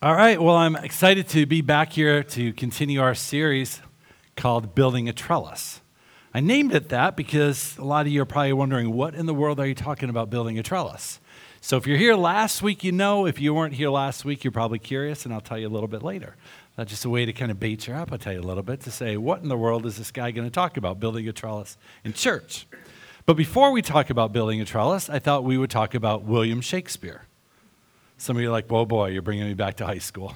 All right, well, I'm excited to be back here to continue our series called Building a Trellis. I named it that because a lot of you are probably wondering, what in the world are you talking about building a trellis? So if you're here last week, you know. If you weren't here last week, you're probably curious, and I'll tell you a little bit later. That's just a way to kind of bait you up. I'll tell you a little bit to say, what in the world is this guy going to talk about building a trellis in church? But before we talk about building a trellis, I thought we would talk about William Shakespeare. Some of you are like, whoa, boy, you're bringing me back to high school.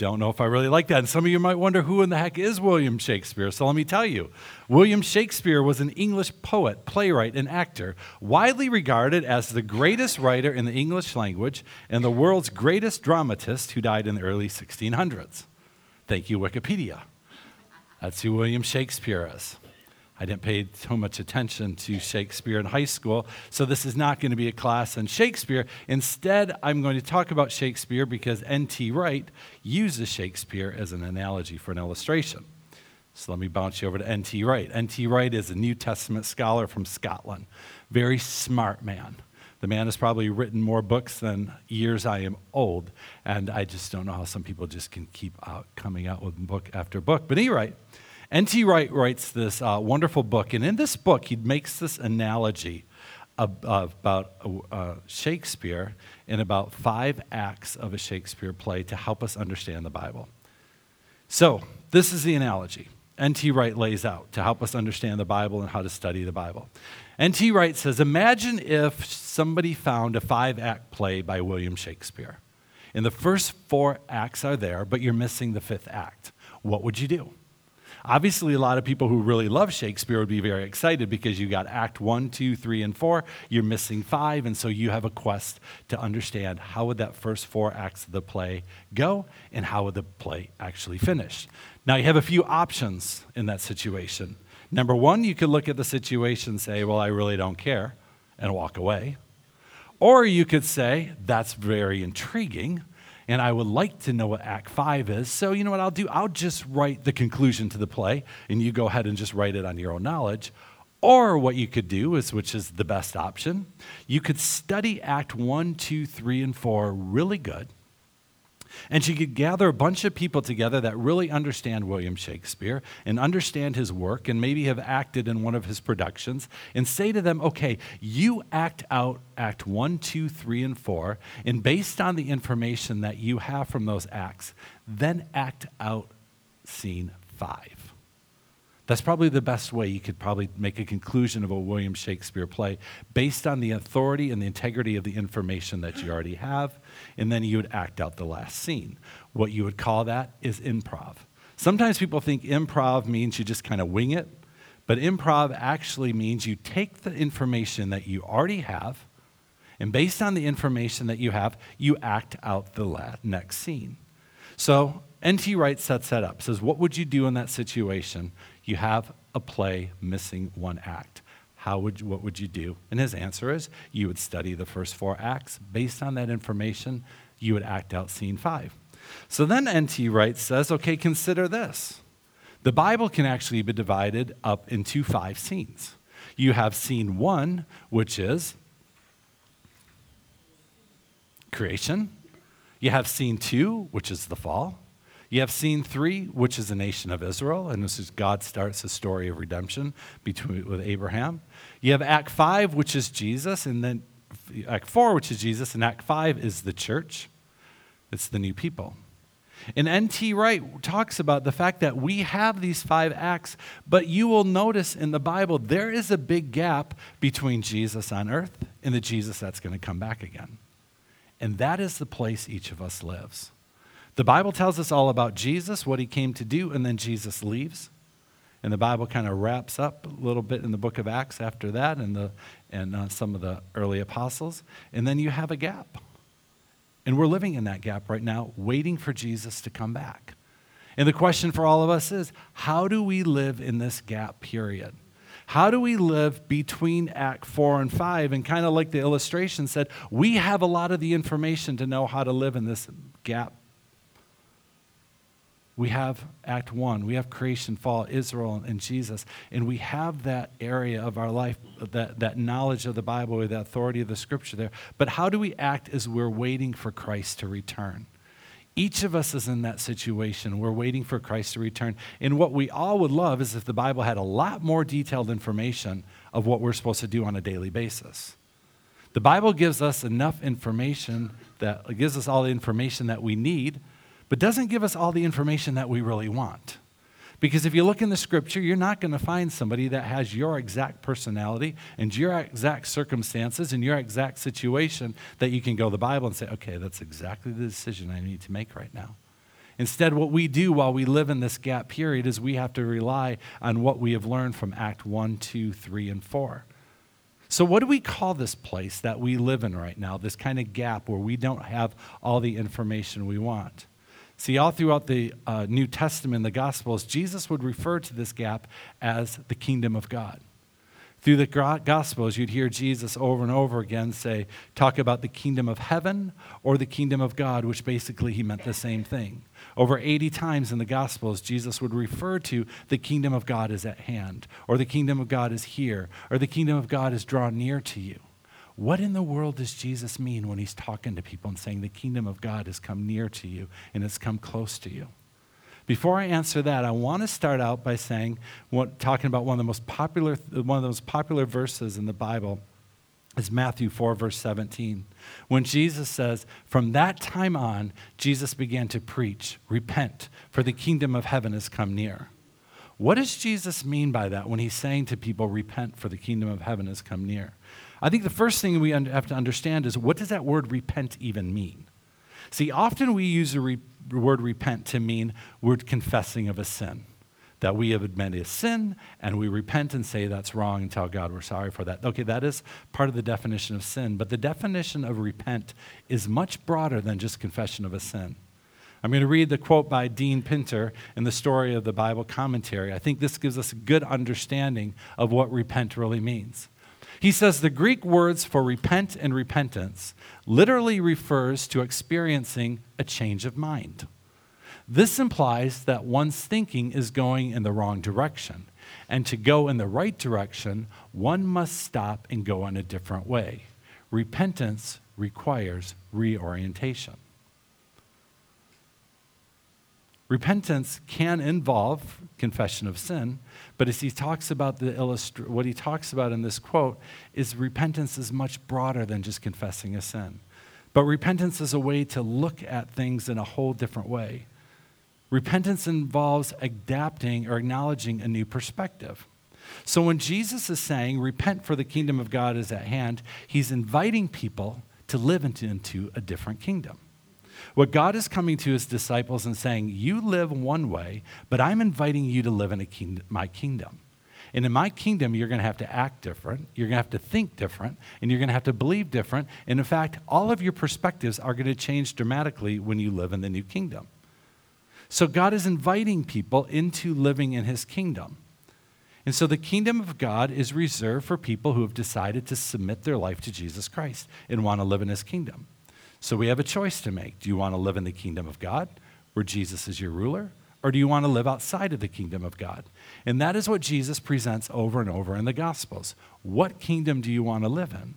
Don't know if I really like that. And some of you might wonder who in the heck is William Shakespeare. So let me tell you William Shakespeare was an English poet, playwright, and actor, widely regarded as the greatest writer in the English language and the world's greatest dramatist who died in the early 1600s. Thank you, Wikipedia. That's who William Shakespeare is. I didn't pay too much attention to Shakespeare in high school, so this is not going to be a class on Shakespeare. Instead, I'm going to talk about Shakespeare because N.T. Wright uses Shakespeare as an analogy for an illustration. So let me bounce you over to N.T. Wright. N.T. Wright is a New Testament scholar from Scotland, very smart man. The man has probably written more books than years I am old, and I just don't know how some people just can keep out coming out with book after book. But anyway, N.T. Wright writes this uh, wonderful book, and in this book, he makes this analogy about uh, Shakespeare in about five acts of a Shakespeare play to help us understand the Bible. So, this is the analogy N.T. Wright lays out to help us understand the Bible and how to study the Bible. N.T. Wright says Imagine if somebody found a five act play by William Shakespeare. And the first four acts are there, but you're missing the fifth act. What would you do? Obviously, a lot of people who really love Shakespeare would be very excited because you got Act One, Two, Three, and Four. You're missing five, and so you have a quest to understand how would that first four acts of the play go, and how would the play actually finish. Now, you have a few options in that situation. Number one, you could look at the situation and say, "Well, I really don't care," and walk away. Or you could say, "That's very intriguing." And I would like to know what Act 5 is. So, you know what I'll do? I'll just write the conclusion to the play, and you go ahead and just write it on your own knowledge. Or what you could do is, which is the best option, you could study Act 1, 2, 3, and 4 really good and she could gather a bunch of people together that really understand William Shakespeare and understand his work and maybe have acted in one of his productions and say to them, okay, you act out Act one, two, three, and 4, and based on the information that you have from those acts, then act out scene 5. That's probably the best way you could probably make a conclusion of a William Shakespeare play based on the authority and the integrity of the information that you already have, and then you would act out the last scene. What you would call that is improv. Sometimes people think improv means you just kind of wing it, but improv actually means you take the information that you already have, and based on the information that you have, you act out the next scene. So N.T. Wright sets that up. Says, what would you do in that situation? You have a play missing one act. How would you, what would you do? And his answer is, you would study the first four acts. Based on that information, you would act out scene five. So then N.T. Wright says, okay, consider this. The Bible can actually be divided up into five scenes. You have scene one, which is creation. You have scene two, which is the fall. You have scene three, which is the nation of Israel, and this is God starts the story of redemption between with Abraham. You have Act five, which is Jesus, and then Act four, which is Jesus, and Act five is the church. It's the new people. And N.T. Wright talks about the fact that we have these five acts, but you will notice in the Bible there is a big gap between Jesus on earth and the Jesus that's going to come back again. And that is the place each of us lives. The Bible tells us all about Jesus, what he came to do, and then Jesus leaves. And the Bible kind of wraps up a little bit in the book of Acts after that and, the, and uh, some of the early apostles. And then you have a gap. And we're living in that gap right now, waiting for Jesus to come back. And the question for all of us is how do we live in this gap period? How do we live between Act 4 and 5? And kind of like the illustration said, we have a lot of the information to know how to live in this gap we have Act One, we have creation, fall, Israel, and Jesus, and we have that area of our life, that, that knowledge of the Bible, the authority of the Scripture there. But how do we act as we're waiting for Christ to return? Each of us is in that situation. We're waiting for Christ to return. And what we all would love is if the Bible had a lot more detailed information of what we're supposed to do on a daily basis. The Bible gives us enough information that gives us all the information that we need, but doesn't give us all the information that we really want. Because if you look in the scripture, you're not going to find somebody that has your exact personality and your exact circumstances and your exact situation that you can go to the Bible and say, okay, that's exactly the decision I need to make right now. Instead, what we do while we live in this gap period is we have to rely on what we have learned from Act 1, 2, 3, and 4. So, what do we call this place that we live in right now, this kind of gap where we don't have all the information we want? See, all throughout the uh, New Testament, the Gospels, Jesus would refer to this gap as the kingdom of God. Through the Gospels, you'd hear Jesus over and over again say, talk about the kingdom of heaven or the kingdom of God, which basically he meant the same thing. Over 80 times in the Gospels, Jesus would refer to the kingdom of God is at hand, or the kingdom of God is here, or the kingdom of God is drawn near to you. What in the world does Jesus mean when he's talking to people and saying the kingdom of God has come near to you and has come close to you? Before I answer that, I want to start out by saying, what, talking about one of the most popular, one of the most popular verses in the Bible is Matthew 4, verse 17. When Jesus says, From that time on, Jesus began to preach, Repent, for the kingdom of heaven has come near. What does Jesus mean by that when he's saying to people, Repent, for the kingdom of heaven has come near? I think the first thing we have to understand is what does that word repent even mean? See, often we use the re- word repent to mean we're confessing of a sin, that we have admitted a sin and we repent and say that's wrong and tell God we're sorry for that. Okay, that is part of the definition of sin, but the definition of repent is much broader than just confession of a sin. I'm going to read the quote by Dean Pinter in the story of the Bible commentary. I think this gives us a good understanding of what repent really means. He says the Greek words for repent and repentance literally refers to experiencing a change of mind. This implies that one's thinking is going in the wrong direction. And to go in the right direction, one must stop and go in a different way. Repentance requires reorientation. Repentance can involve confession of sin, but as he talks about the illustr- what he talks about in this quote is repentance is much broader than just confessing a sin. But repentance is a way to look at things in a whole different way. Repentance involves adapting or acknowledging a new perspective. So when Jesus is saying, repent for the kingdom of God is at hand, he's inviting people to live into, into a different kingdom. What God is coming to his disciples and saying, You live one way, but I'm inviting you to live in kingdom, my kingdom. And in my kingdom, you're going to have to act different. You're going to have to think different. And you're going to have to believe different. And in fact, all of your perspectives are going to change dramatically when you live in the new kingdom. So God is inviting people into living in his kingdom. And so the kingdom of God is reserved for people who have decided to submit their life to Jesus Christ and want to live in his kingdom. So we have a choice to make. Do you want to live in the kingdom of God, where Jesus is your ruler? Or do you want to live outside of the kingdom of God? And that is what Jesus presents over and over in the Gospels. What kingdom do you want to live in?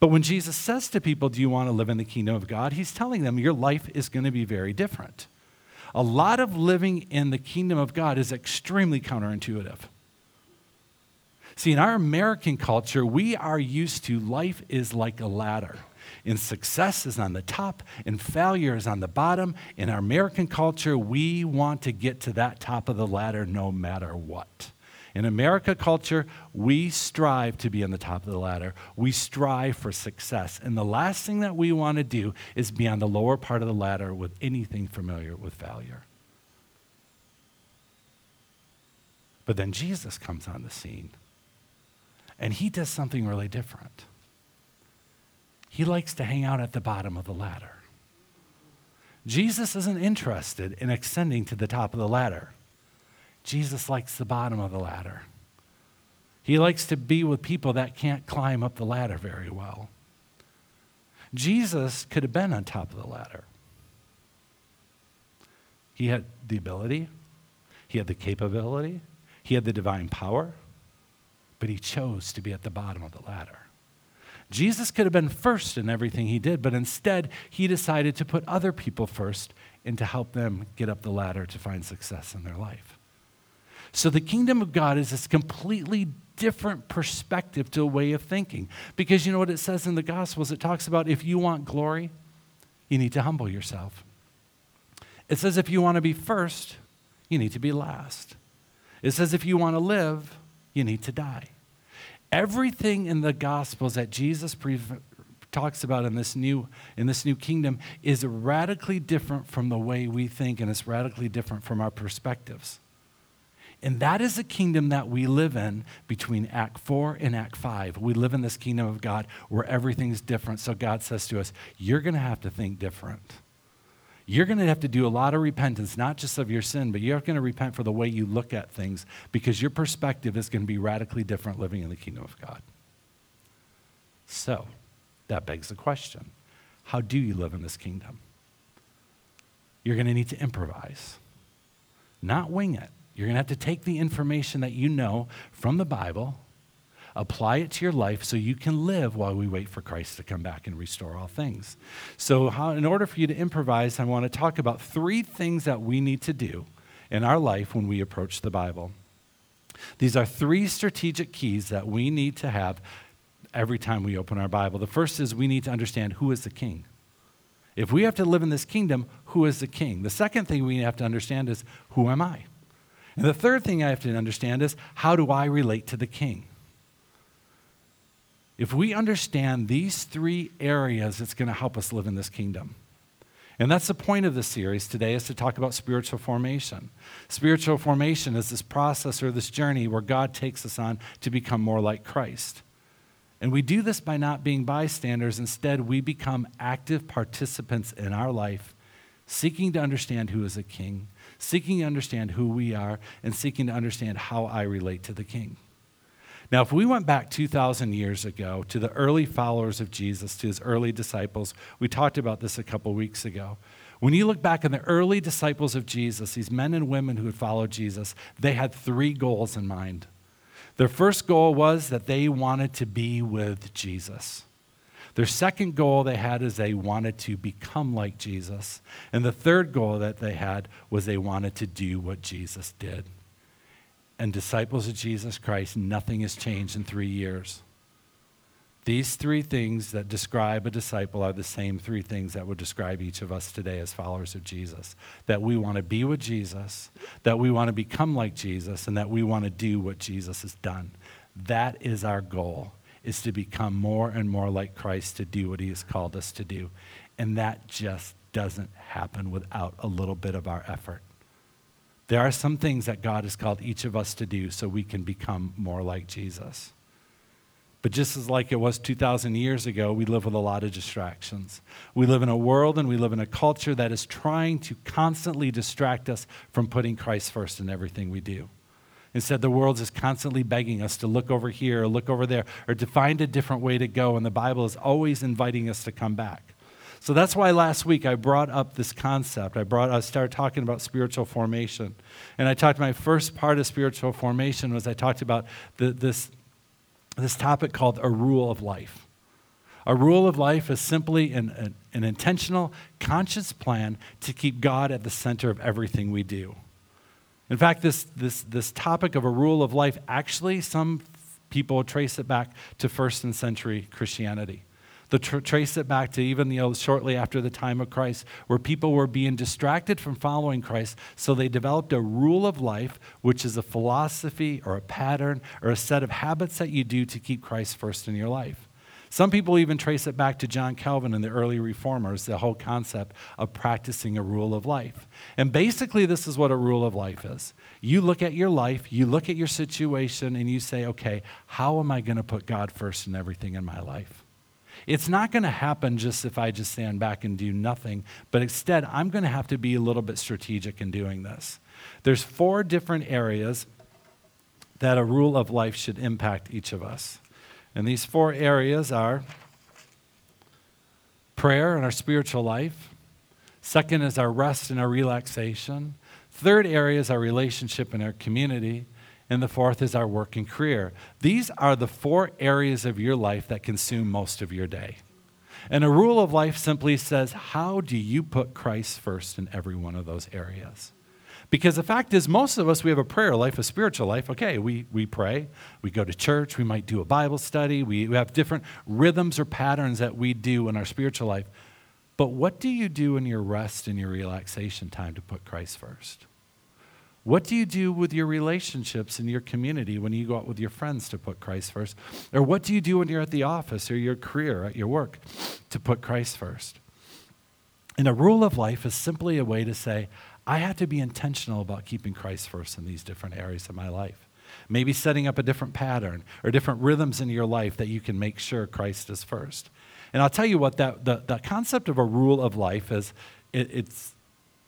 But when Jesus says to people, Do you want to live in the kingdom of God? He's telling them your life is going to be very different. A lot of living in the kingdom of God is extremely counterintuitive. See, in our American culture, we are used to life is like a ladder and success is on the top and failure is on the bottom. In our American culture, we want to get to that top of the ladder no matter what. In America culture, we strive to be on the top of the ladder. We strive for success. And the last thing that we want to do is be on the lower part of the ladder with anything familiar with failure. But then Jesus comes on the scene, and he does something really different. He likes to hang out at the bottom of the ladder. Jesus isn't interested in ascending to the top of the ladder. Jesus likes the bottom of the ladder. He likes to be with people that can't climb up the ladder very well. Jesus could have been on top of the ladder. He had the ability, he had the capability, he had the divine power, but he chose to be at the bottom of the ladder. Jesus could have been first in everything he did, but instead, he decided to put other people first and to help them get up the ladder to find success in their life. So, the kingdom of God is this completely different perspective to a way of thinking. Because you know what it says in the Gospels? It talks about if you want glory, you need to humble yourself. It says if you want to be first, you need to be last. It says if you want to live, you need to die. Everything in the Gospels that Jesus pre- talks about in this new in this new kingdom is radically different from the way we think and it's radically different from our perspectives. And that is the kingdom that we live in between Act 4 and Act 5. We live in this kingdom of God where everything's different. So God says to us, You're going to have to think different. You're going to have to do a lot of repentance, not just of your sin, but you're going to repent for the way you look at things because your perspective is going to be radically different living in the kingdom of God. So, that begs the question how do you live in this kingdom? You're going to need to improvise, not wing it. You're going to have to take the information that you know from the Bible, apply it to your life so you can live while we wait for Christ to come back and restore all things. So, how, in order for you to improvise, I want to talk about three things that we need to do in our life when we approach the Bible. These are three strategic keys that we need to have every time we open our Bible. The first is we need to understand who is the king. If we have to live in this kingdom, who is the king? The second thing we have to understand is who am I? And the third thing I have to understand is how do I relate to the king? If we understand these three areas, it's going to help us live in this kingdom. And that's the point of this series today is to talk about spiritual formation. Spiritual formation is this process or this journey where God takes us on to become more like Christ. And we do this by not being bystanders. Instead, we become active participants in our life, seeking to understand who is a king, seeking to understand who we are, and seeking to understand how I relate to the King. Now, if we went back 2,000 years ago to the early followers of Jesus, to his early disciples, we talked about this a couple weeks ago. When you look back in the early disciples of Jesus, these men and women who had followed Jesus, they had three goals in mind. Their first goal was that they wanted to be with Jesus. Their second goal they had is they wanted to become like Jesus. And the third goal that they had was they wanted to do what Jesus did. And disciples of Jesus Christ, nothing has changed in three years. These three things that describe a disciple are the same three things that would describe each of us today as followers of Jesus. That we want to be with Jesus, that we want to become like Jesus, and that we want to do what Jesus has done. That is our goal is to become more and more like Christ to do what he has called us to do. And that just doesn't happen without a little bit of our effort. There are some things that God has called each of us to do so we can become more like Jesus. But just as like it was 2,000 years ago, we live with a lot of distractions. We live in a world and we live in a culture that is trying to constantly distract us from putting Christ first in everything we do. Instead, the world is constantly begging us to look over here or look over there or to find a different way to go, and the Bible is always inviting us to come back. So that's why last week I brought up this concept. I brought I started talking about spiritual formation. And I talked my first part of spiritual formation was I talked about the, this, this topic called a rule of life. A rule of life is simply an, an, an intentional, conscious plan to keep God at the center of everything we do. In fact, this, this, this topic of a rule of life, actually, some people trace it back to first and century Christianity. They tr- trace it back to even you uh, know, shortly after the time of Christ, where people were being distracted from following Christ. So they developed a rule of life, which is a philosophy or a pattern or a set of habits that you do to keep Christ first in your life. Some people even trace it back to John Calvin and the early reformers, the whole concept of practicing a rule of life. And basically, this is what a rule of life is. You look at your life, you look at your situation, and you say, okay, how am I going to put God first in everything in my life? It's not going to happen just if I just stand back and do nothing, but instead, I'm going to have to be a little bit strategic in doing this. There's four different areas that a rule of life should impact each of us. And these four areas are prayer and our spiritual life. Second is our rest and our relaxation. Third area is our relationship and our community. And the fourth is our work and career. These are the four areas of your life that consume most of your day. And a rule of life simply says, how do you put Christ first in every one of those areas? Because the fact is, most of us, we have a prayer life, a spiritual life. Okay, we, we pray, we go to church, we might do a Bible study, we, we have different rhythms or patterns that we do in our spiritual life. But what do you do in your rest and your relaxation time to put Christ first? What do you do with your relationships in your community when you go out with your friends to put Christ first? Or what do you do when you're at the office or your career, at your work, to put Christ first? And a rule of life is simply a way to say, I have to be intentional about keeping Christ first in these different areas of my life. Maybe setting up a different pattern or different rhythms in your life that you can make sure Christ is first. And I'll tell you what, that, the, the concept of a rule of life is it, it's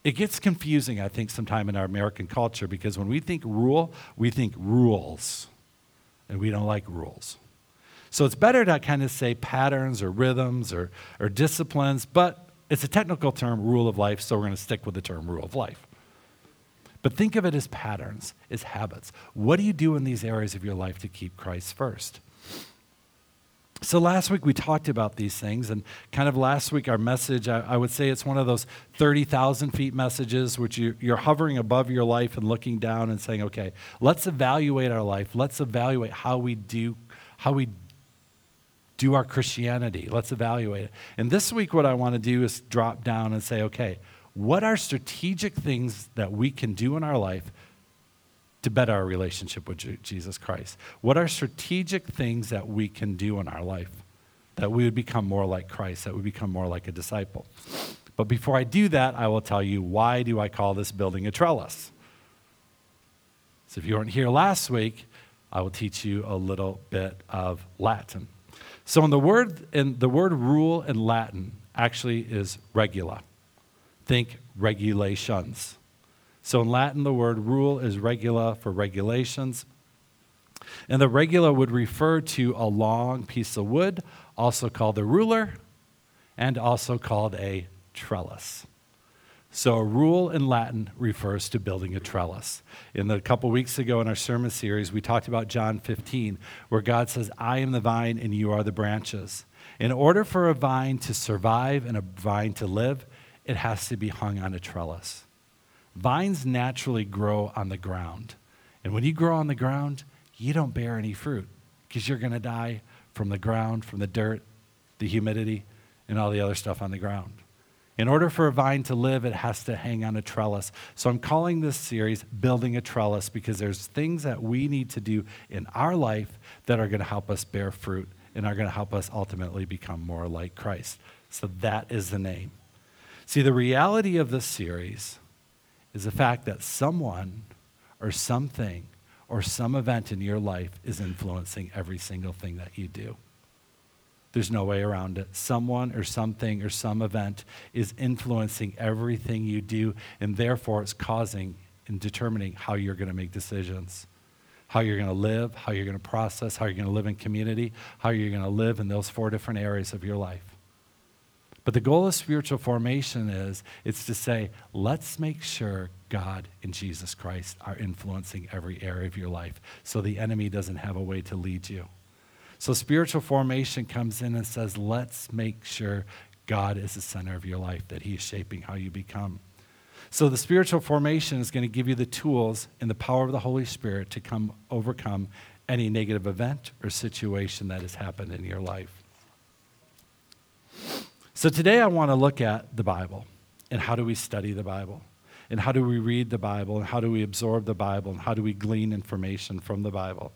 it gets confusing, I think, sometime in our American culture because when we think rule, we think rules, and we don't like rules. So it's better to kind of say patterns or rhythms or, or disciplines, but it's a technical term, rule of life, so we're going to stick with the term rule of life. But think of it as patterns, as habits. What do you do in these areas of your life to keep Christ first? So, last week we talked about these things, and kind of last week our message, I, I would say it's one of those 30,000 feet messages, which you, you're hovering above your life and looking down and saying, okay, let's evaluate our life. Let's evaluate how we do, how we do our Christianity. Let's evaluate it. And this week, what I want to do is drop down and say, okay, what are strategic things that we can do in our life to better our relationship with Jesus Christ? What are strategic things that we can do in our life that we would become more like Christ, that we become more like a disciple? But before I do that, I will tell you why do I call this building a trellis? So if you weren't here last week, I will teach you a little bit of Latin. So in the word in the word rule in Latin actually is regula. Think regulations. So in Latin, the word rule is regula for regulations. And the regula would refer to a long piece of wood, also called a ruler, and also called a trellis. So a rule in Latin refers to building a trellis. In the couple weeks ago in our sermon series, we talked about John 15, where God says, I am the vine and you are the branches. In order for a vine to survive and a vine to live, it has to be hung on a trellis. Vines naturally grow on the ground. And when you grow on the ground, you don't bear any fruit because you're going to die from the ground, from the dirt, the humidity, and all the other stuff on the ground. In order for a vine to live, it has to hang on a trellis. So I'm calling this series Building a Trellis because there's things that we need to do in our life that are going to help us bear fruit and are going to help us ultimately become more like Christ. So that is the name. See, the reality of this series is the fact that someone or something or some event in your life is influencing every single thing that you do. There's no way around it. Someone or something or some event is influencing everything you do, and therefore it's causing and determining how you're going to make decisions, how you're going to live, how you're going to process, how you're going to live in community, how you're going to live in those four different areas of your life. But the goal of spiritual formation is it's to say, let's make sure God and Jesus Christ are influencing every area of your life so the enemy doesn't have a way to lead you. So spiritual formation comes in and says, let's make sure God is the center of your life, that He is shaping how you become. So the spiritual formation is going to give you the tools and the power of the Holy Spirit to come overcome any negative event or situation that has happened in your life. So today I want to look at the Bible and how do we study the Bible? And how do we read the Bible? And how do we absorb the Bible? And how do we glean information from the Bible?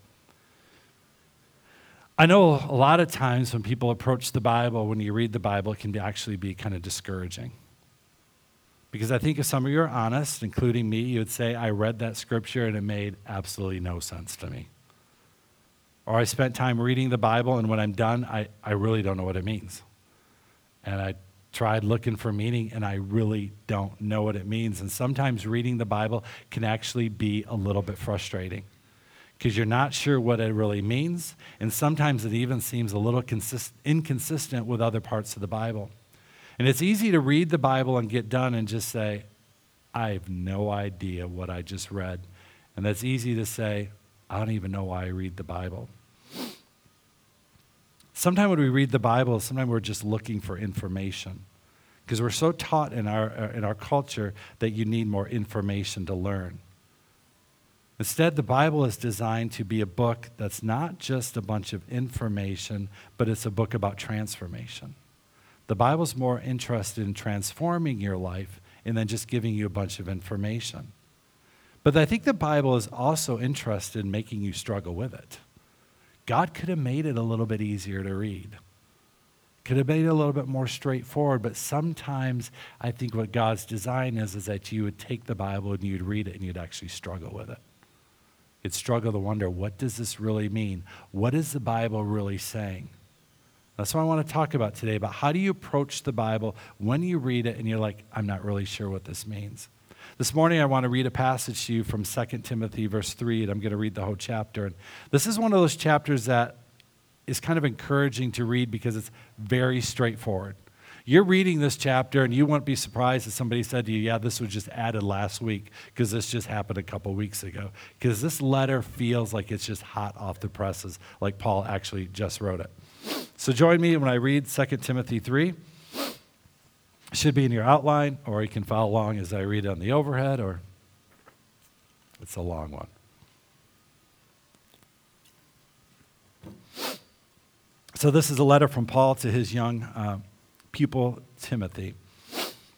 I know a lot of times when people approach the Bible, when you read the Bible, it can be actually be kind of discouraging. Because I think if some of you are honest, including me, you would say, I read that scripture and it made absolutely no sense to me. Or I spent time reading the Bible and when I'm done, I, I really don't know what it means and I tried looking for meaning and I really don't know what it means. And sometimes reading the Bible can actually be a little bit frustrating because you're not sure what it really means. And sometimes it even seems a little consist- inconsistent with other parts of the Bible. And it's easy to read the Bible and get done and just say, I have no idea what I just read. And that's easy to say, I don't even know why I read the Bible. Sometimes when we read the Bible, sometimes we're just looking for information because we're so taught in our, uh, in our culture that you need more information to learn. Instead, the Bible is designed to be a book that's not just a bunch of information, but it's a book about transformation. The Bible's more interested in transforming your life and then just giving you a bunch of information. But I think the Bible is also interested in making you struggle with it. God could have made it a little bit easier to read. Could have made it a little bit more straightforward, but sometimes I think what God's design is is that you would take the Bible and you'd read it and you'd actually struggle with it. You'd struggle to wonder, what does this really mean? What is the Bible really saying? That's what I want to talk about today about how do you approach the Bible when you read it and you're like, I'm not really sure what this means. This morning, I want to read a passage to you from 2 Timothy, verse 3, and I'm going to read the whole chapter. And this is one of those chapters that is kind of encouraging to read because it's very straightforward. You're reading this chapter, and you won't be surprised if somebody said to you, Yeah, this was just added last week because this just happened a couple weeks ago. Because this letter feels like it's just hot off the presses, like Paul actually just wrote it. So join me when I read 2 Timothy 3. Should be in your outline, or you can follow along as I read on the overhead, or it's a long one. So, this is a letter from Paul to his young uh, pupil, Timothy.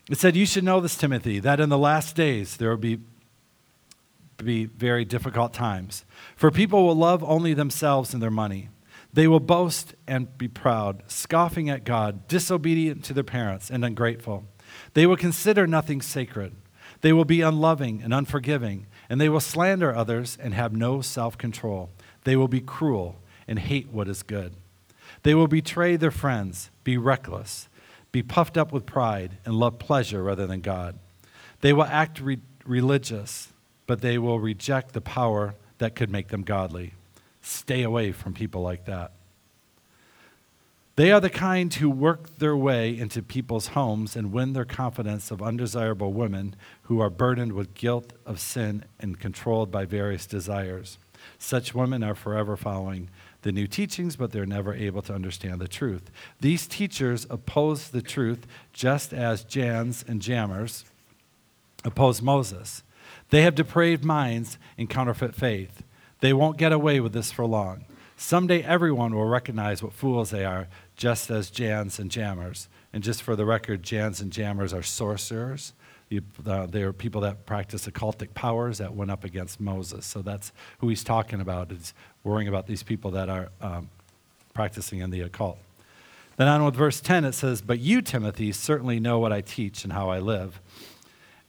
It said, You should know this, Timothy, that in the last days there will be, be very difficult times. For people will love only themselves and their money. They will boast and be proud, scoffing at God, disobedient to their parents, and ungrateful. They will consider nothing sacred. They will be unloving and unforgiving, and they will slander others and have no self control. They will be cruel and hate what is good. They will betray their friends, be reckless, be puffed up with pride, and love pleasure rather than God. They will act re- religious, but they will reject the power that could make them godly. Stay away from people like that. They are the kind who work their way into people's homes and win their confidence of undesirable women who are burdened with guilt of sin and controlled by various desires. Such women are forever following the new teachings, but they're never able to understand the truth. These teachers oppose the truth just as Jannes and Jambres oppose Moses. They have depraved minds and counterfeit faith. They won't get away with this for long. Someday everyone will recognize what fools they are, just as Jannes and Jambres. And just for the record, Jannes and Jambres are sorcerers. Uh, they are people that practice occultic powers that went up against Moses. So that's who he's talking about. Is worrying about these people that are um, practicing in the occult. Then on with verse 10, it says, But you, Timothy, certainly know what I teach and how I live,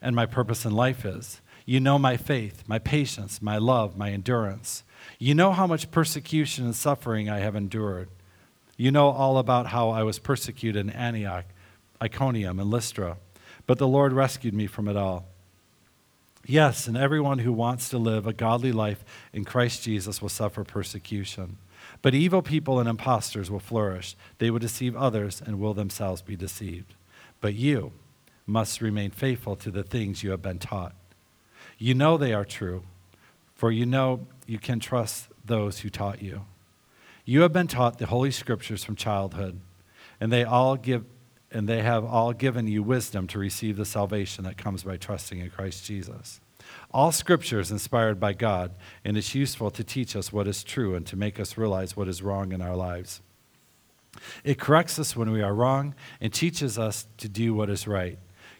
and my purpose in life is you know my faith, my patience, my love, my endurance. You know how much persecution and suffering I have endured. You know all about how I was persecuted in Antioch, Iconium, and Lystra, but the Lord rescued me from it all. Yes, and everyone who wants to live a godly life in Christ Jesus will suffer persecution. But evil people and impostors will flourish. They will deceive others and will themselves be deceived. But you must remain faithful to the things you have been taught. You know they are true, for you know you can trust those who taught you. You have been taught the holy scriptures from childhood, and they all give and they have all given you wisdom to receive the salvation that comes by trusting in Christ Jesus. All scripture is inspired by God, and it's useful to teach us what is true and to make us realize what is wrong in our lives. It corrects us when we are wrong and teaches us to do what is right.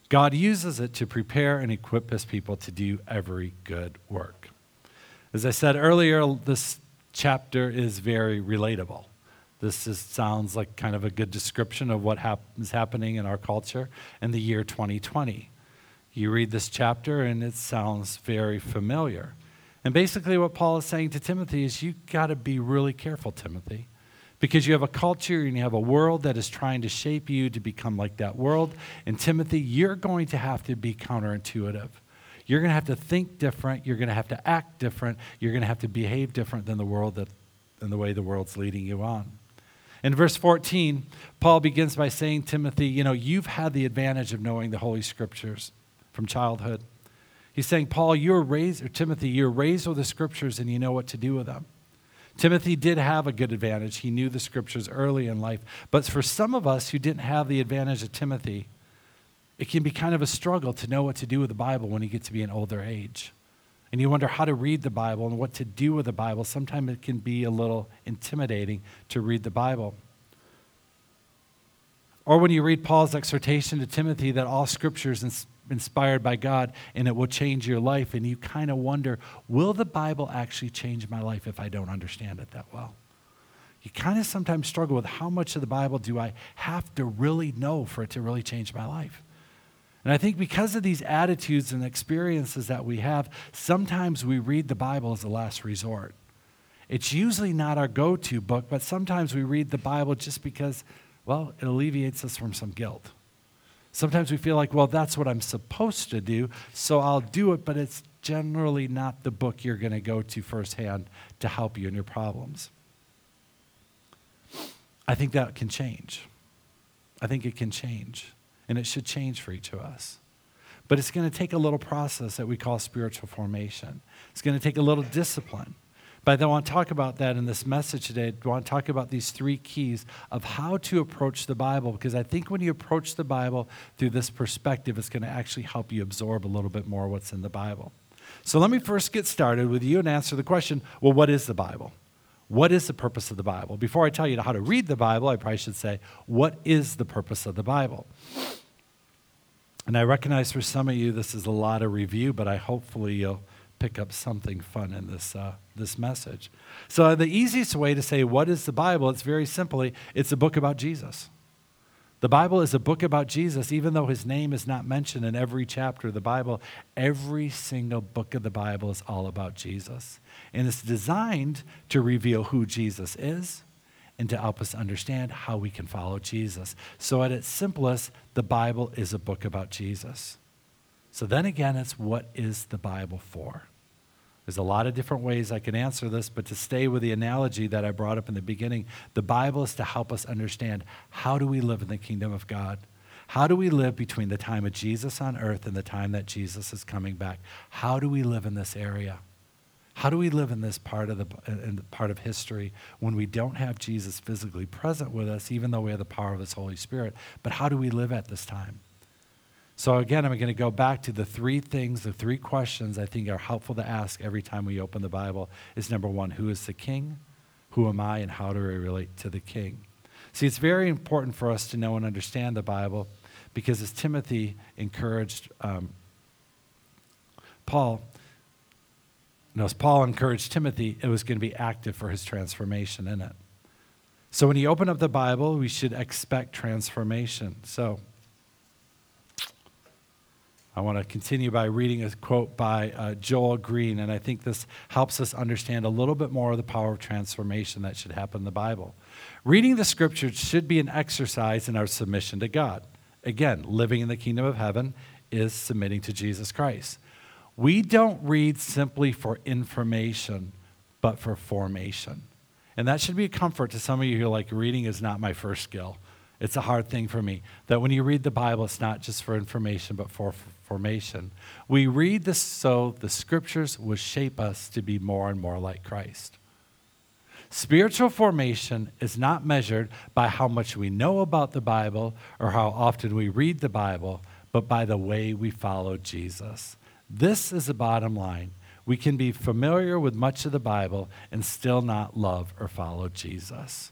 God uses it to prepare and equip his people to do every good work. As I said earlier, this chapter is very relatable. This is, sounds like kind of a good description of what hap- is happening in our culture in the year 2020. You read this chapter and it sounds very familiar. And basically, what Paul is saying to Timothy is you got to be really careful, Timothy because you have a culture and you have a world that is trying to shape you to become like that world. And Timothy, you're going to have to be counterintuitive. You're going to have to think different. You're going to have to act different. You're going to have to behave different than the world that, than the way the world's leading you on. In verse 14, Paul begins by saying, Timothy, you know, you've had the advantage of knowing the Holy Scriptures from childhood. He's saying, Paul, you're raised, or Timothy, you're raised with the scriptures and you know what to do with them. Timothy did have a good advantage. He knew the scriptures early in life. But for some of us who didn't have the advantage of Timothy, it can be kind of a struggle to know what to do with the Bible when you get to be an older age. And you wonder how to read the Bible and what to do with the Bible. Sometimes it can be a little intimidating to read the Bible. Or when you read Paul's exhortation to Timothy that all scriptures inspired by God and it will change your life. And you kind of wonder, will the Bible actually change my life if I don't understand it that well? You kind of sometimes struggle with how much of the Bible do I have to really know for it to really change my life? And I think because of these attitudes and experiences that we have, sometimes we read the Bible as a last resort. It's usually not our go to book, but sometimes we read the Bible just because, well, it alleviates us from some guilt. Sometimes we feel like, well, that's what I'm supposed to do, so I'll do it, but it's generally not the book you're going to go to firsthand to help you in your problems. I think that can change. I think it can change, and it should change for each of us. But it's going to take a little process that we call spiritual formation. It's going to take a little discipline. But I want to talk about that in this message today. I want to talk about these three keys of how to approach the Bible, because I think when you approach the Bible through this perspective, it's going to actually help you absorb a little bit more what's in the Bible. So let me first get started with you and answer the question well, what is the Bible? What is the purpose of the Bible? Before I tell you how to read the Bible, I probably should say, what is the purpose of the Bible? And I recognize for some of you this is a lot of review, but I hopefully you'll pick up something fun in this, uh, this message. So, the easiest way to say what is the Bible, it's very simply it's a book about Jesus. The Bible is a book about Jesus, even though his name is not mentioned in every chapter of the Bible. Every single book of the Bible is all about Jesus. And it's designed to reveal who Jesus is and to help us understand how we can follow Jesus. So, at its simplest, the Bible is a book about Jesus. So then again, it's what is the Bible for? There's a lot of different ways I can answer this, but to stay with the analogy that I brought up in the beginning, the Bible is to help us understand how do we live in the kingdom of God? How do we live between the time of Jesus on earth and the time that Jesus is coming back? How do we live in this area? How do we live in this part of the in part of history when we don't have Jesus physically present with us, even though we have the power of His Holy Spirit? But how do we live at this time? So, again, I'm going to go back to the three things, the three questions I think are helpful to ask every time we open the Bible is number one, who is the king? Who am I, and how do I relate to the king? See, it's very important for us to know and understand the Bible because, as Timothy encouraged um, Paul, no, as Paul encouraged Timothy, it was going to be active for his transformation in it. So, when you open up the Bible, we should expect transformation. So, I want to continue by reading a quote by uh, Joel Green, and I think this helps us understand a little bit more of the power of transformation that should happen in the Bible. Reading the scriptures should be an exercise in our submission to God. Again, living in the kingdom of heaven is submitting to Jesus Christ. We don't read simply for information, but for formation. And that should be a comfort to some of you who are like, reading is not my first skill. It's a hard thing for me. That when you read the Bible, it's not just for information, but for formation. We read this so the scriptures will shape us to be more and more like Christ. Spiritual formation is not measured by how much we know about the Bible or how often we read the Bible, but by the way we follow Jesus. This is the bottom line. We can be familiar with much of the Bible and still not love or follow Jesus.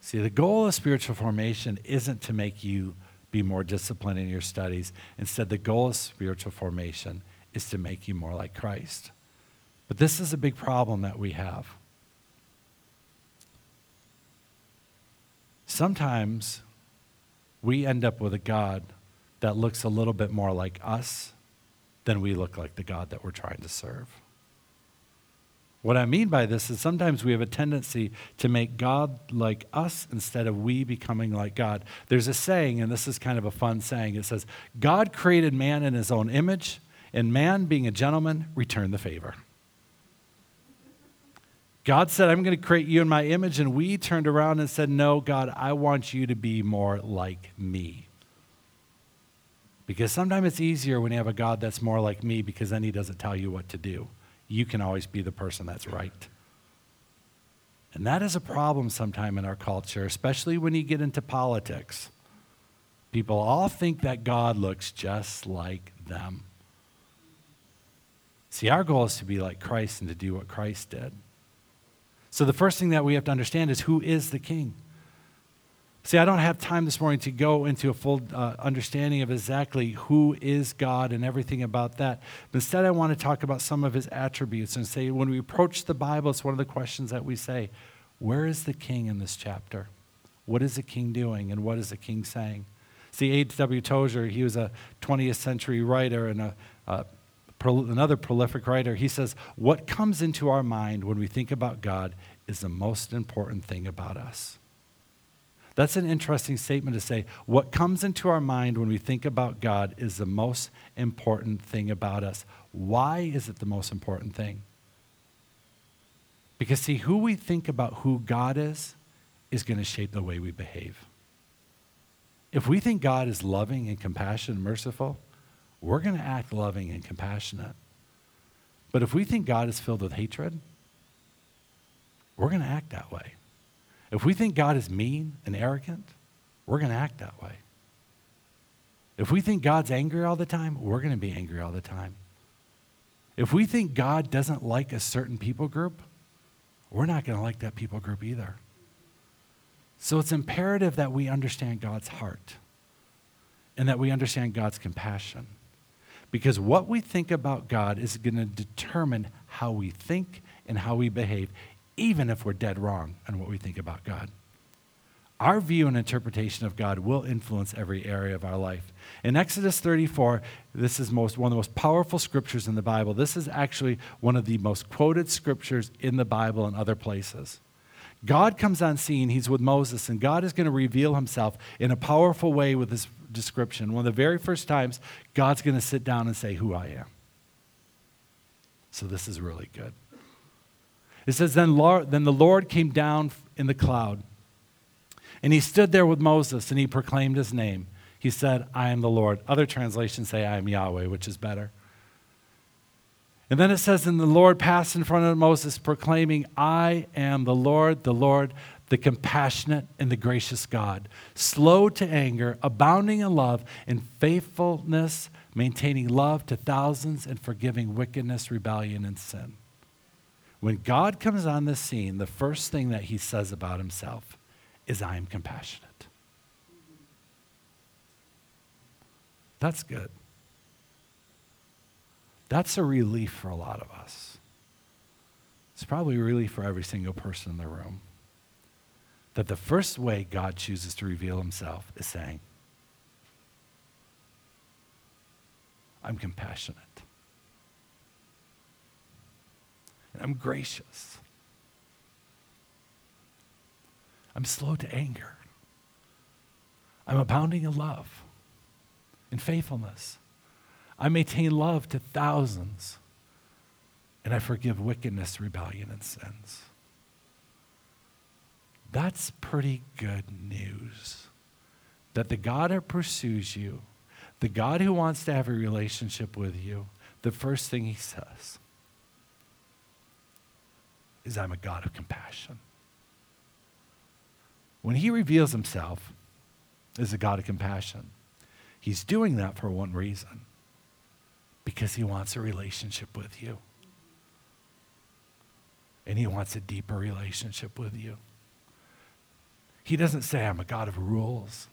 See, the goal of spiritual formation isn't to make you be more disciplined in your studies. Instead, the goal of spiritual formation is to make you more like Christ. But this is a big problem that we have. Sometimes we end up with a God that looks a little bit more like us than we look like the God that we're trying to serve. What I mean by this is sometimes we have a tendency to make God like us instead of we becoming like God. There's a saying, and this is kind of a fun saying it says, God created man in his own image, and man, being a gentleman, returned the favor. God said, I'm going to create you in my image, and we turned around and said, No, God, I want you to be more like me Because sometimes it's easier when you have a God that's more like me because then he doesn't tell you what to do. You can always be the person that's right. And that is a problem sometime in our culture, especially when you get into politics. People all think that God looks just like them. See, our goal is to be like Christ and to do what Christ did. So the first thing that we have to understand is who is the king? See, I don't have time this morning to go into a full uh, understanding of exactly who is God and everything about that. But instead, I want to talk about some of his attributes and say, when we approach the Bible, it's one of the questions that we say Where is the king in this chapter? What is the king doing, and what is the king saying? See, A.W. Tozer, he was a 20th century writer and a, a another prolific writer. He says, What comes into our mind when we think about God is the most important thing about us. That's an interesting statement to say. What comes into our mind when we think about God is the most important thing about us. Why is it the most important thing? Because, see, who we think about who God is is going to shape the way we behave. If we think God is loving and compassionate and merciful, we're going to act loving and compassionate. But if we think God is filled with hatred, we're going to act that way. If we think God is mean and arrogant, we're going to act that way. If we think God's angry all the time, we're going to be angry all the time. If we think God doesn't like a certain people group, we're not going to like that people group either. So it's imperative that we understand God's heart and that we understand God's compassion. Because what we think about God is going to determine how we think and how we behave even if we're dead wrong on what we think about God. Our view and interpretation of God will influence every area of our life. In Exodus 34, this is most, one of the most powerful scriptures in the Bible. This is actually one of the most quoted scriptures in the Bible and other places. God comes on scene, he's with Moses, and God is going to reveal himself in a powerful way with this description. One of the very first times, God's going to sit down and say, Who I am. So this is really good. It says, then, Lord, then the Lord came down in the cloud, and he stood there with Moses, and he proclaimed his name. He said, I am the Lord. Other translations say, I am Yahweh, which is better. And then it says, And the Lord passed in front of Moses, proclaiming, I am the Lord, the Lord, the compassionate and the gracious God, slow to anger, abounding in love and faithfulness, maintaining love to thousands, and forgiving wickedness, rebellion, and sin. When God comes on the scene, the first thing that he says about himself is, I am compassionate. That's good. That's a relief for a lot of us. It's probably a relief for every single person in the room. That the first way God chooses to reveal himself is saying, I'm compassionate. And I'm gracious. I'm slow to anger. I'm abounding in love and faithfulness. I maintain love to thousands, and I forgive wickedness, rebellion, and sins. That's pretty good news. That the God who pursues you, the God who wants to have a relationship with you, the first thing he says is I'm a God of compassion. When he reveals himself as a God of compassion, he's doing that for one reason because he wants a relationship with you. And he wants a deeper relationship with you. He doesn't say, I'm a God of rules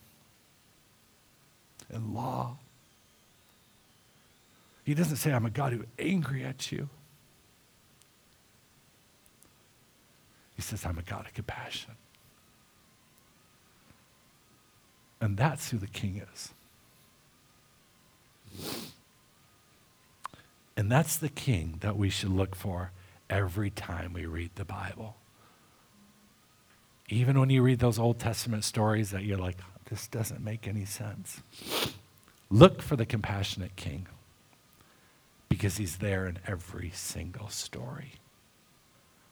and law. He doesn't say, I'm a God who's angry at you. He says, I'm a God of compassion. And that's who the king is. And that's the king that we should look for every time we read the Bible. Even when you read those Old Testament stories that you're like, this doesn't make any sense. Look for the compassionate king because he's there in every single story.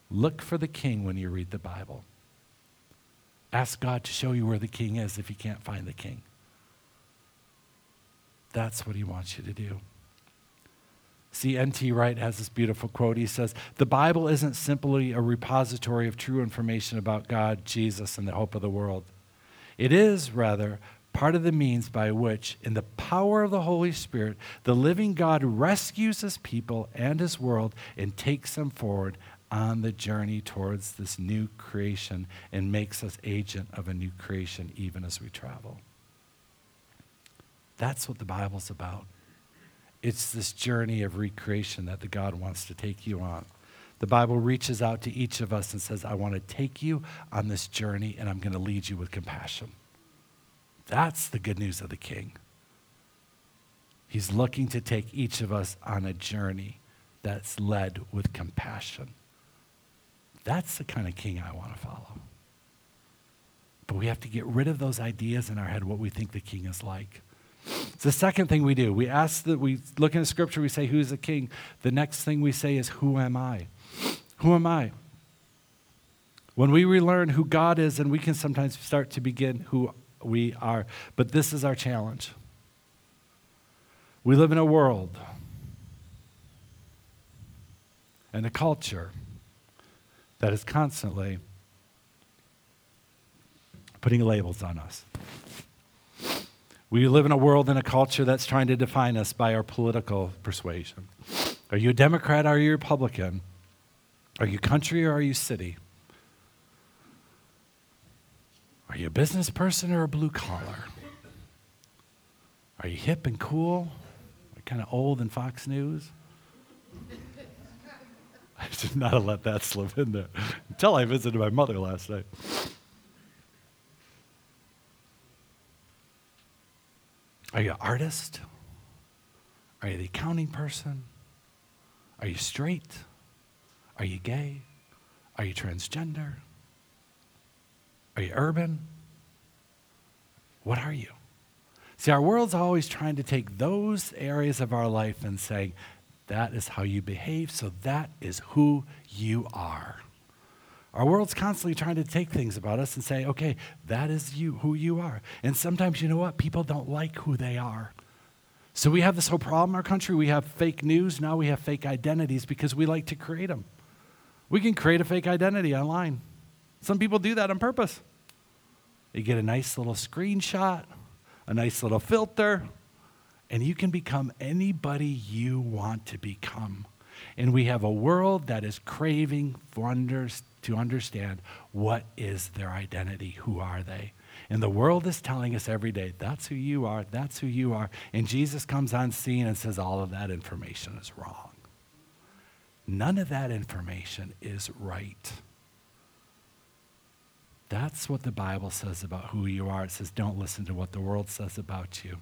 Look for the king when you read the Bible. Ask God to show you where the king is if you can't find the king. That's what he wants you to do. See, N.T. Wright has this beautiful quote. He says, The Bible isn't simply a repository of true information about God, Jesus, and the hope of the world. It is, rather, part of the means by which, in the power of the Holy Spirit, the living God rescues his people and his world and takes them forward on the journey towards this new creation and makes us agent of a new creation even as we travel. That's what the Bible's about. It's this journey of recreation that the God wants to take you on. The Bible reaches out to each of us and says, I want to take you on this journey and I'm going to lead you with compassion. That's the good news of the King. He's looking to take each of us on a journey that's led with compassion. That's the kind of king I want to follow. But we have to get rid of those ideas in our head, what we think the king is like. It's the second thing we do. We ask that we look in the scripture, we say, Who's the king? The next thing we say is, Who am I? Who am I? When we relearn who God is, and we can sometimes start to begin who we are. But this is our challenge. We live in a world and a culture that is constantly putting labels on us. We live in a world and a culture that's trying to define us by our political persuasion. Are you a Democrat? Are you Republican? Are you country or are you city? Are you a business person or a blue collar? Are you hip and cool? Or kind of old and Fox News? I should not have let that slip in there until I visited my mother last night. Are you an artist? Are you the accounting person? Are you straight? Are you gay? Are you transgender? Are you urban? What are you? See, our world's always trying to take those areas of our life and say, that is how you behave, so that is who you are. Our world's constantly trying to take things about us and say, okay, that is you, who you are. And sometimes, you know what? People don't like who they are. So we have this whole problem in our country. We have fake news. Now we have fake identities because we like to create them. We can create a fake identity online. Some people do that on purpose. You get a nice little screenshot, a nice little filter, and you can become anybody you want to become. And we have a world that is craving wonders to understand what is their identity, who are they. And the world is telling us every day, that's who you are, that's who you are. And Jesus comes on scene and says, all of that information is wrong. None of that information is right. That's what the Bible says about who you are. It says, don't listen to what the world says about you.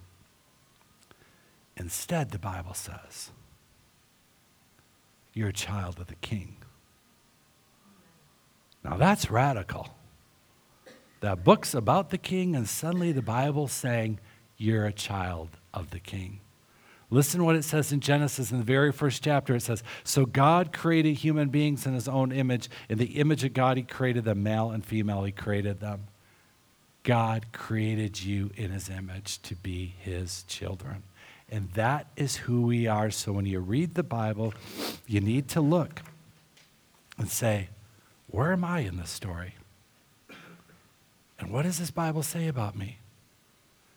Instead, the Bible says, you're a child of the king. Now that's radical. That book's about the king, and suddenly the Bible's saying, you're a child of the king. Listen what it says in Genesis in the very first chapter. It says, So God created human beings in his own image. In the image of God, he created them, male and female, he created them. God created you in his image to be his children. And that is who we are. So when you read the Bible, you need to look and say, Where am I in this story? And what does this Bible say about me?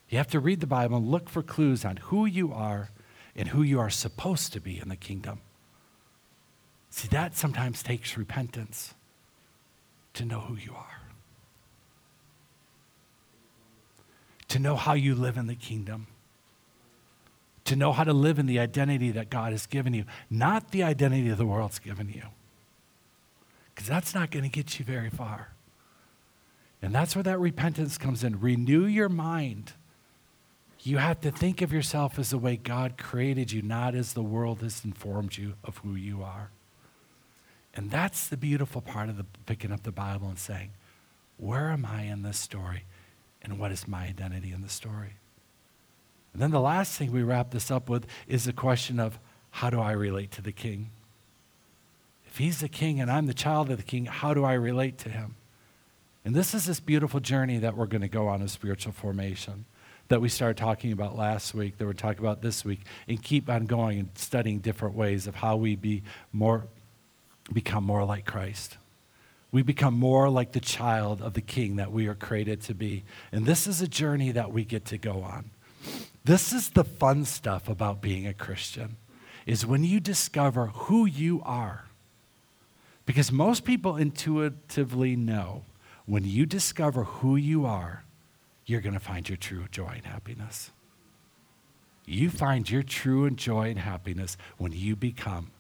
You have to read the Bible and look for clues on who you are and who you are supposed to be in the kingdom. See, that sometimes takes repentance to know who you are, to know how you live in the kingdom, to know how to live in the identity that God has given you, not the identity the world's given you. Because that's not going to get you very far. And that's where that repentance comes in. Renew your mind you have to think of yourself as the way God created you, not as the world has informed you of who you are. And that's the beautiful part of the, picking up the Bible and saying, where am I in this story? And what is my identity in the story? And then the last thing we wrap this up with is the question of how do I relate to the king? If he's the king and I'm the child of the king, how do I relate to him? And this is this beautiful journey that we're going to go on of spiritual formation that we started talking about last week, that we're talking about this week, and keep on going and studying different ways of how we be more, become more like Christ. We become more like the child of the king that we are created to be. And this is a journey that we get to go on. This is the fun stuff about being a Christian is when you discover who you are. Because most people intuitively know when you discover who you are, you're going to find your true joy and happiness. You find your true joy and happiness when you become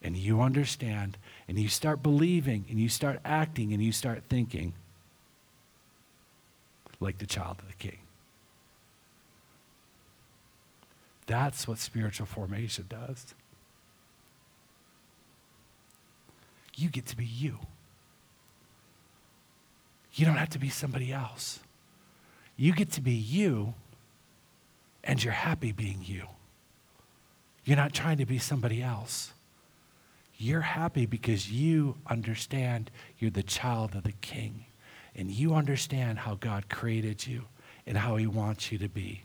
and you understand and you start believing and you start acting and you start thinking like the child of the king. That's what spiritual formation does. You get to be you. You don't have to be somebody else. You get to be you, and you're happy being you. You're not trying to be somebody else. You're happy because you understand you're the child of the king and you understand how God created you and how he wants you to be.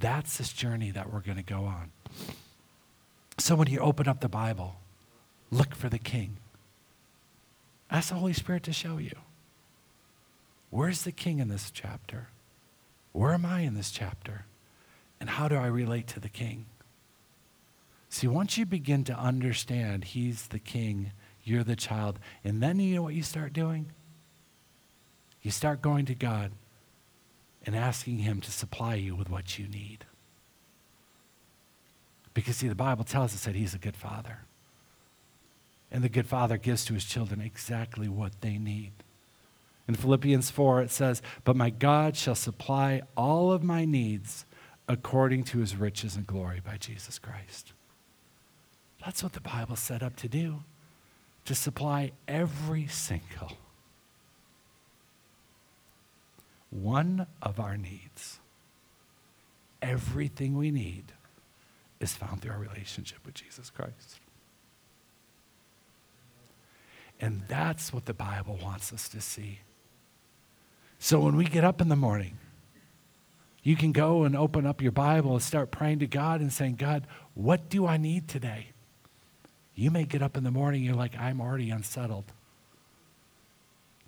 That's this journey that we're going to go on. So when you open up the Bible, look for the king. Ask the Holy Spirit to show you. Where's the king in this chapter? Where am I in this chapter? And how do I relate to the king? See, once you begin to understand He's the king, you're the child, and then you know what you start doing? You start going to God and asking Him to supply you with what you need. Because, see, the Bible tells us that He's a good Father. And the good Father gives to His children exactly what they need. In Philippians 4, it says, But my God shall supply all of my needs according to his riches and glory by Jesus Christ. That's what the Bible set up to do to supply every single one of our needs. Everything we need is found through our relationship with Jesus Christ. And that's what the Bible wants us to see. So when we get up in the morning, you can go and open up your Bible and start praying to God and saying, God, what do I need today? You may get up in the morning, and you're like, I'm already unsettled.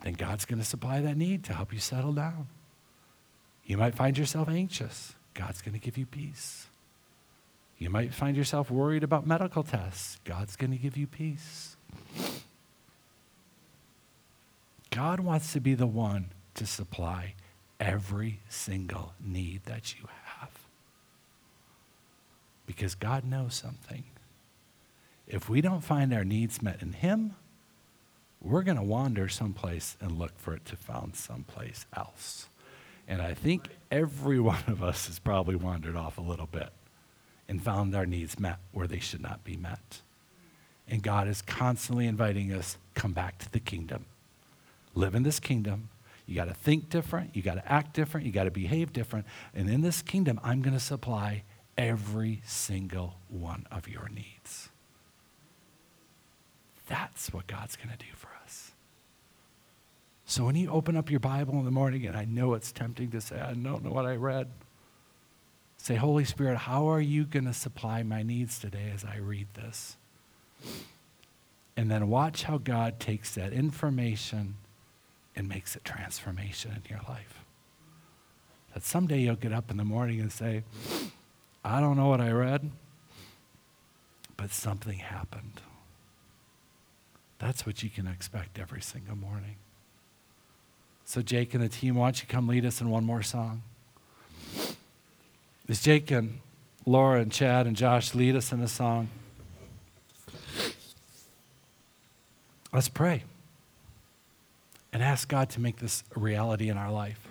Then God's going to supply that need to help you settle down. You might find yourself anxious. God's going to give you peace. You might find yourself worried about medical tests. God's going to give you peace. God wants to be the one to supply every single need that you have. Because God knows something if we don't find our needs met in Him, we're going to wander someplace and look for it to found someplace else. And I think every one of us has probably wandered off a little bit and found our needs met where they should not be met. And God is constantly inviting us come back to the kingdom. Live in this kingdom. You got to think different, you got to act different, you got to behave different. And in this kingdom, I'm going to supply every single one of your needs. That's what God's going to do for us. So when you open up your Bible in the morning, and I know it's tempting to say, I don't know what I read, say, Holy Spirit, how are you going to supply my needs today as I read this? And then watch how God takes that information and makes it transformation in your life. That someday you'll get up in the morning and say, I don't know what I read, but something happened. That's what you can expect every single morning. So, Jake and the team, why don't you come lead us in one more song? As Jake and Laura and Chad and Josh lead us in a song, let's pray and ask God to make this a reality in our life.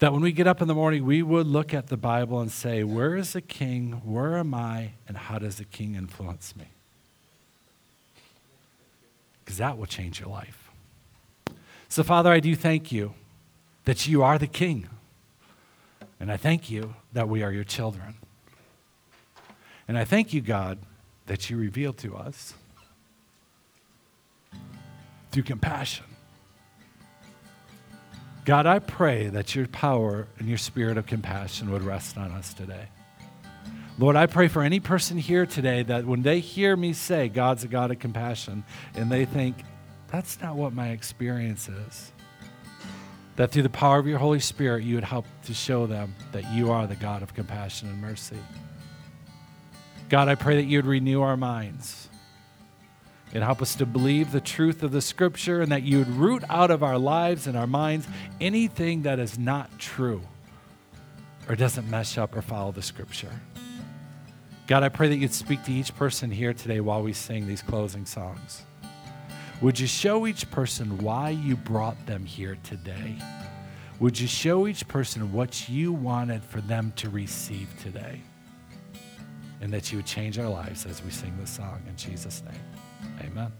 That when we get up in the morning, we would look at the Bible and say, Where is the king? Where am I? And how does the king influence me? because that will change your life. So, Father, I do thank you that you are the King. And I thank you that we are your children. And I thank you, God, that you reveal to us through compassion God, I pray that your power and your spirit of compassion would rest on us today. Lord, I pray for any person here today that when they hear me say God's a God of compassion and they think, that's not what my experience is, that through the power of your Holy Spirit, you would help to show them that you are the God of compassion and mercy. God, I pray that you would renew our minds and help us to believe the truth of the scripture and that you would root out of our lives and our minds anything that is not true or doesn't mesh up or follow the scripture. God, I pray that you'd speak to each person here today while we sing these closing songs. Would you show each person why you brought them here today? Would you show each person what you wanted for them to receive today? And that you would change our lives as we sing this song in Jesus' name. Amen.